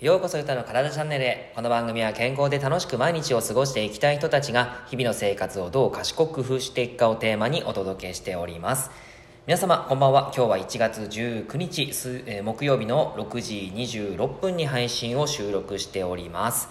ようこそ歌の体チャンネルへ。この番組は健康で楽しく毎日を過ごしていきたい人たちが日々の生活をどう賢く工夫していくかをテーマにお届けしております。皆様こんばんは。今日は1月19日、すえー木曜日の6時26分に配信を収録しております。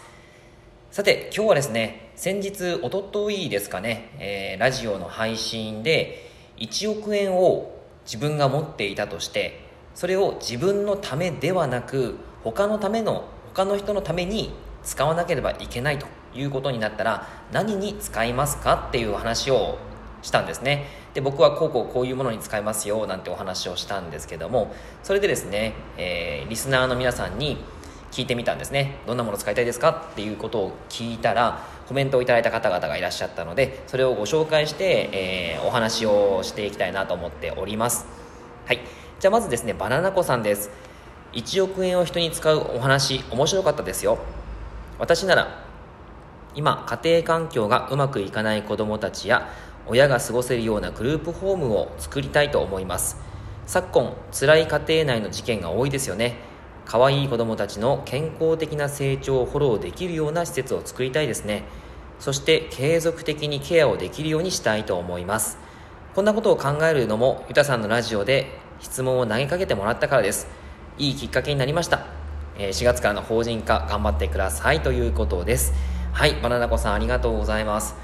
さて今日はですね先日おとといですかね、えーラジオの配信で1億円を自分が持っていたとしてそれを自分のためではなく他のための他の人のために使わなければいけないということになったら何に使いますかっていう話をしたんですね。で僕はこうこうこういうものに使いますよなんてお話をしたんですけどもそれでですね、えーリスナーの皆さんに聞いてみたんですね。どんなもの使いたいですかっていうことを聞いたらコメントをいただいた方々がいらっしゃったのでそれをご紹介して、えーお話をしていきたいなと思っております。はい。じゃあまずですねバナナ子さんです。1億円を人に使うお話面白かったですよ。私なら今家庭環境がうまくいかない子どもたちや親が過ごせるようなグループホームを作りたいと思います。昨今辛い家庭内の事件が多いですよね。可愛い子どもたちの健康的な成長をフォローできるような施設を作りたいですね。そして継続的にケアをできるようにしたいと思います。こんなことを考えるのもゆたさんのラジオで質問を投げかけてもらったからです。いいきっかけになりました。えー4月からの法人化頑張ってくださいということです。はいバナナ子さんありがとうございます。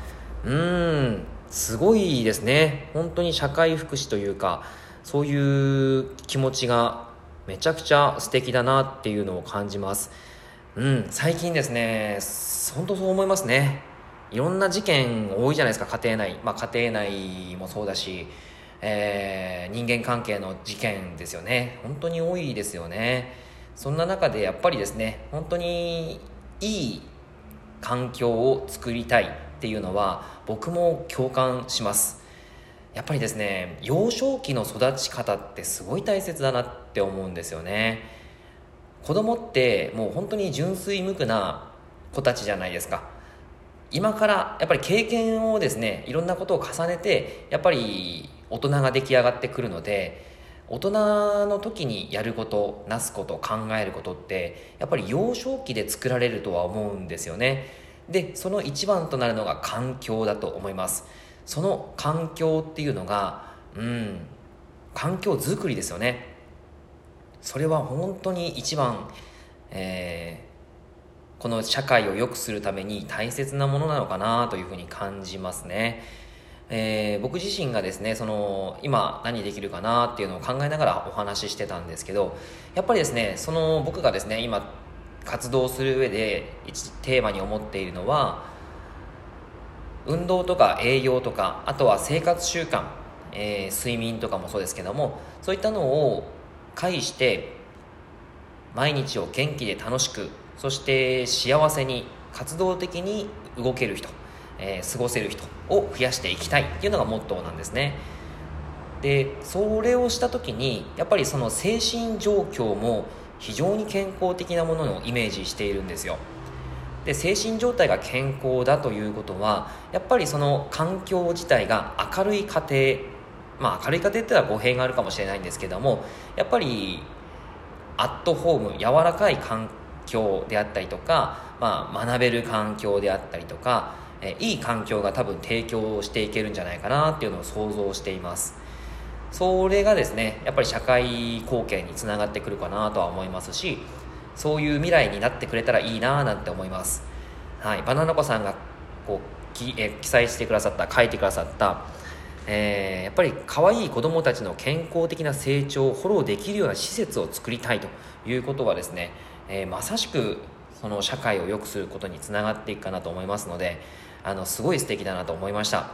うーんすごいですね。本当に社会福祉というかそういう気持ちがめちゃくちゃ素敵だなっていうのを感じます。うん最近ですね本当そう思いますね。いろんな事件多いじゃないですか家庭内。まあ家庭内もそうだしえー人間関係の事件ですよね。本当に多いですよね。そんな中でやっぱりですね本当にいい環境を作りたいっていうのは僕も共感します。やっぱりですね幼少期の育ち方ってすごい大切だなって思うんですよね。子供ってもう本当に純粋無垢な子たちじゃないですか。今からやっぱり経験をですねいろんなことを重ねてやっぱり大人が出来上がってくるので大人の時にやることなすこと考えることってやっぱり幼少期で作られるとは思うんですよね。でその一番となるのが環境だと思います。その環境っていうのがうん環境づくりですよね。それは本当に一番、えーこの社会を良くするために大切なものなのかなというふうに感じますね。えー僕自身がですねその今何できるかなっていうのを考えながらお話ししてたんですけどやっぱりですねその僕がですね今活動する上で一テーマに思っているのは運動とか栄養とかあとは生活習慣、えー睡眠とかもそうですけどもそういったのを介して毎日を元気で楽しくそして幸せに活動的に動ける人、えー過ごせる人を増やしていきたいっていうのがモットーなんですね。でそれをした時にやっぱりその精神状況も非常に健康的なものをイメージしているんですよ。で精神状態が健康だということはやっぱりその環境自体が明るい家庭まあ明るい家庭ってのは語弊があるかもしれないんですけどもやっぱりアットホーム柔らかい環境であったりとか、まあ、学べる環境であったりとか、えいい環境が多分提供していけるんじゃないかなっていうのを想像しています。それがですねやっぱり社会貢献につながってくるかなとは思いますしそういう未来になってくれたらいいななんて思います。はいバナナ子さんがこうき、え記載してくださった書いてくださったえーやっぱり可愛い子どもたちの健康的な成長をフォローできるような施設を作りたいということはですね、えーまさしくその社会を良くすることにつながっていくかなと思いますのであのすごい素敵だなと思いました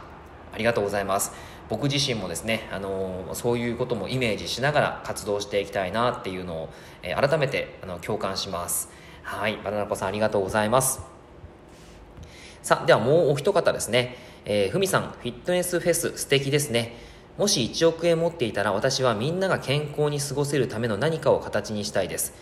ありがとうございます僕自身もですね、あのそういうこともイメージしながら活動していきたいなっていうのを、えー改めてあの共感しますはいバナナ子さんありがとうございますさあ、ではもうお一方ですね。えーふみさん、フィットネスフェス素敵ですね。もし1億円持っていたら私はみんなが健康に過ごせるための何かを形にしたいです。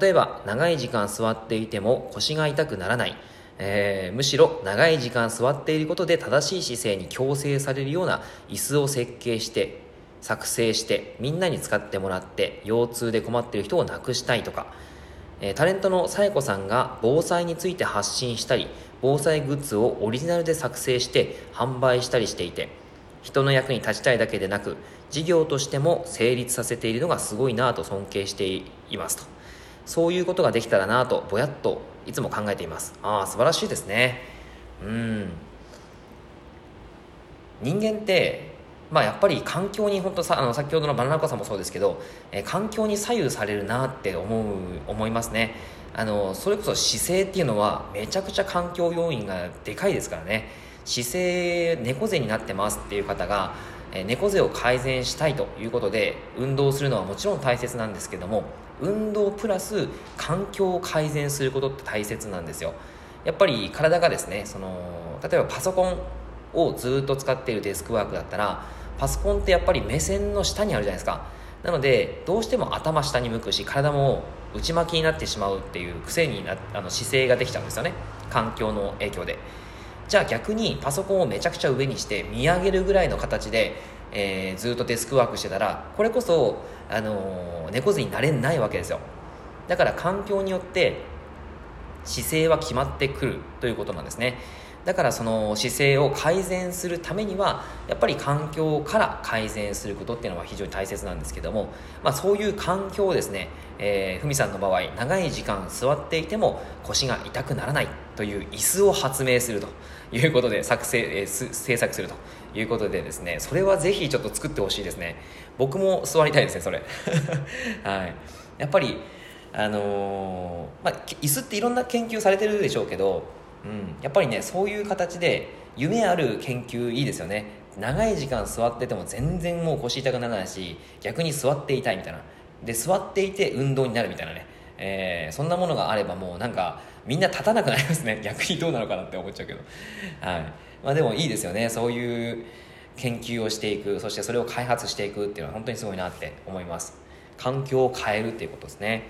例えば、長い時間座っていても腰が痛くならない。えーむしろ長い時間座っていることで正しい姿勢に矯正されるような椅子を設計して作成してみんなに使ってもらって腰痛で困っている人をなくしたいとか。えータレントのさえこさんが防災について発信したり防災グッズをオリジナルで作成して販売したりしていて人の役に立ちたいだけでなく事業としても成立させているのがすごいなと尊敬していますと。そういうことができたらなとぼやっといつも考えています。ああ素晴らしいですね。うん。人間ってまあやっぱり環境に本当さあの先ほどのバナナコさんもそうですけど、えー環境に左右されるなって思う思いますね。あのそれこそ姿勢っていうのはめちゃくちゃ環境要因がでかいですからね。姿勢猫背になってますっていう方が、えー猫背を改善したいということで運動するのはもちろん大切なんですけども運動プラス環境を改善することって大切なんですよ。やっぱり体がですねその例えばパソコンをずっと使っているデスクワークだったらパソコンってやっぱり目線の下にあるじゃないですか。なのでどうしても頭下に向くし体も内巻きになってしまうっていう癖になあの姿勢ができちゃうんですよね。環境の影響で。じゃあ逆にパソコンをめちゃくちゃ上にして見上げるぐらいの形で、えーずっとデスクワークしてたらこれこそ、あのー猫背になれないわけですよ。だから環境によって姿勢は決まってくるということなんですね。だからその姿勢を改善するためにはやっぱり環境から改善することっていうのは非常に大切なんですけども、まあ、そういう環境をですね、えー、ふみさんの場合長い時間座っていても腰が痛くならない。という椅子を発明するということで作成、えーす制作するということでですねそれはぜひちょっと作ってほしいですね。僕も座りたいですねそれ。はい。やっぱりあのーまあ、椅子っていろんな研究されてるでしょうけどうん、やっぱりねそういう形で夢ある研究いいですよね。長い時間座ってても全然もう腰痛くならないし逆に座っていたいみたいな。で座っていて運動になるみたいなね、えーそんなものがあればもうなんかみんな立たなくなりますね。逆にどうなのかなって思っちゃうけど。はい。まあでもいいですよね。そういう研究をしていく。そしてそれを開発していくっていうのは本当にすごいなって思います。環境を変えるっていうことですね。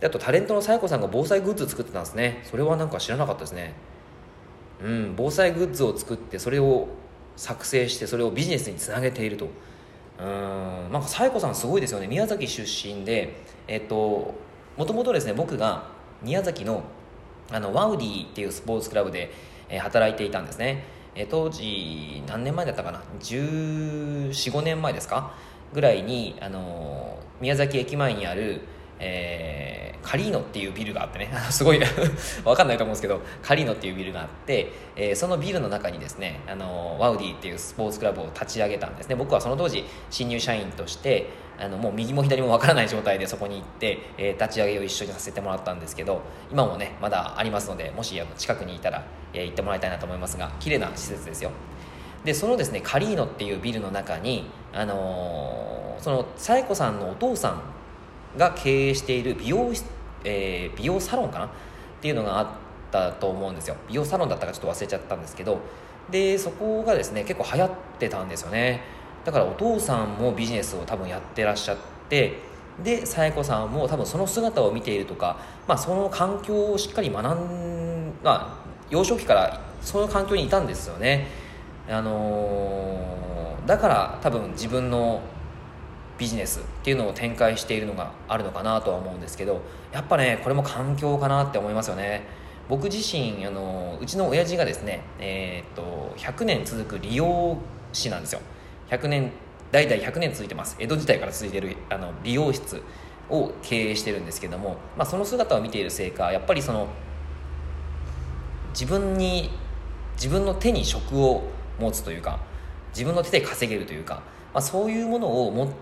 であとタレントのさやこさんが防災グッズ作ってたんですね。それはなんか知らなかったですね。うん。防災グッズを作ってそれを作成してそれをビジネスにつなげていると。うん。なんかさやこさんすごいですよね。宮崎出身でえっともともとですね僕が宮崎のあのワウディっていうスポーツクラブで、えー働いていたんですね、えー当時何年前だったかな？1415年前ですか？ぐらいに、あのー宮崎駅前にある、えーカリーノっていうビルがあってね。すごい わかんないと思うんですけどカリーノっていうビルがあって、えーそのビルの中にですね、あのワウディっていうスポーツクラブを立ち上げたんですね。僕はその当時新入社員としてあのもう右も左もわからない状態でそこに行って、えー立ち上げを一緒にさせてもらったんですけど今もねまだありますのでもし近くにいたら、えー行ってもらいたいなと思いますが綺麗な施設ですよ。でそのですねカリーノっていうビルの中に、あのーその紗恵子さんのお父さんが経営している美容室、えー美容サロンかな？っていうのがあったと思うんですよ。美容サロンだったかちょっと忘れちゃったんですけど。でそこがですね結構流行ってたんですよね。だからお父さんもビジネスを多分やってらっしゃってで紗恵子さんも多分その姿を見ているとか、まあ、その環境をしっかり学んまあ幼少期からその環境にいたんですよね。あのーだから多分自分のビジネスっていうのを展開しているのがあるのかなとは思うんですけどやっぱねこれも環境かなって思いますよね。僕自身あのうちの親父がですねえーっと100年続く理容師なんですよ。100年代々100年続いてます。江戸時代から続いているあの理容室を経営してるんですけども、まあ、その姿を見ているせいかやっぱりその自分に自分の手に職を持つというか自分の手で稼げるというか、まあ、そういうものを持って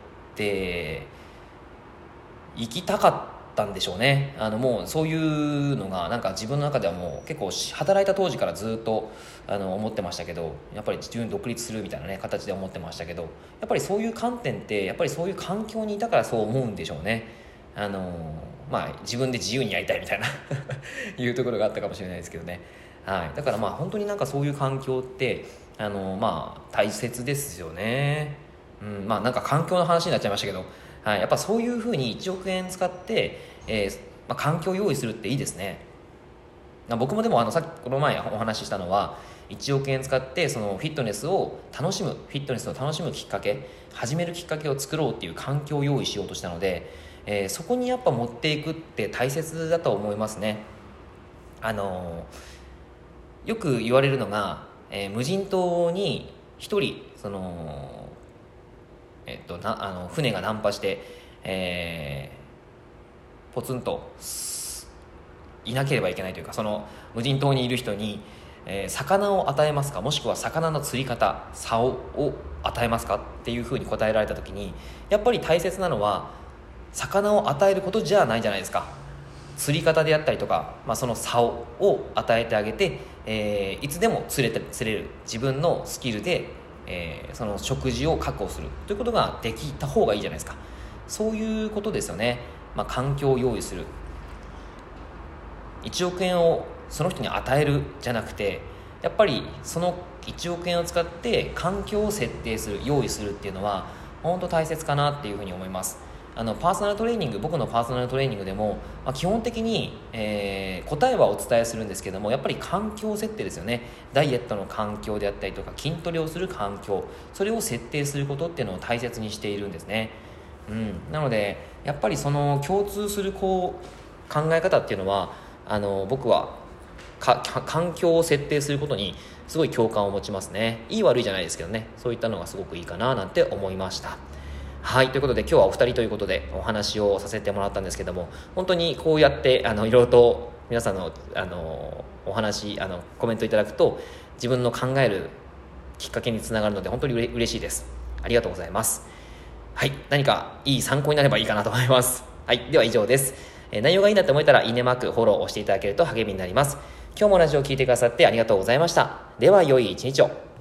行きたかったんでしょうね。あのもうそういうのがなんか自分の中ではもう結構働いた当時からずっとあの思ってましたけどやっぱり自分独立するみたいなね形で思ってましたけどやっぱりそういう観点ってやっぱりそういう環境にいたからそう思うんでしょうね。あのまあ自分で自由にやりたいみたいな いうところがあったかもしれないですけどね。はい、だからまあ本当になんかそういう環境ってあのまあ大切ですよね、うん、まあなんか環境の話になっちゃいましたけど、はい、やっぱそういうふうに1億円使って、えーまあ、環境を用意するっていいですね。僕もでもあのさっきこの前お話ししたのは1億円使ってそのフィットネスを楽しむフィットネスを楽しむきっかけ始めるきっかけを作ろうっていう環境を用意しようとしたのでえー、そこにやっぱ持っていくって大切だと思いますね。あのよく言われるのが、えー、無人島に一人そのえっとなあの船が難破して、えー、ポツンといなければいけないというかその無人島にいる人に、えー、魚を与えますかもしくは魚の釣り方竿を与えますかっていうふうに答えられた時にやっぱり大切なのは魚を与えることじゃないじゃないですか。釣り方であったりとか、まあ、その竿を与えてあげて、えー、いつでも釣れて釣れる。自分のスキルで、えー、その食事を確保するということができた方がいいじゃないですか。そういうことですよね、まあ、環境を用意する。1億円をその人に与えるじゃなくてやっぱりその1億円を使って環境を設定する用意するっていうのは本当大切かなっていうふうに思います。あのパーソナルトレーニング僕のパーソナルトレーニングでも、まあ、基本的に、えー、答えはお伝えするんですけどもやっぱり環境設定ですよね。ダイエットの環境であったりとか筋トレをする環境それを設定することっていうのを大切にしているんですね、うん、なのでやっぱりその共通するこう考え方っていうのはあの僕は環境を設定することにすごい共感を持ちますね。いい悪いじゃないですけどね。そういったのがすごくいいかななんて思いました。はいということで今日はお二人ということでお話をさせてもらったんですけども本当にこうやってあのいろいろと皆さんのあのお話あのコメントいただくと自分の考えるきっかけにつながるので本当にうれ嬉しいです。ありがとうございます。はい何かいい参考になればいいかなと思います。はいでは以上です、え内容がいいなと思えたらいいねマークフォローをしていただけると励みになります。今日もラジオを聴いてくださってありがとうございました。では良い一日を。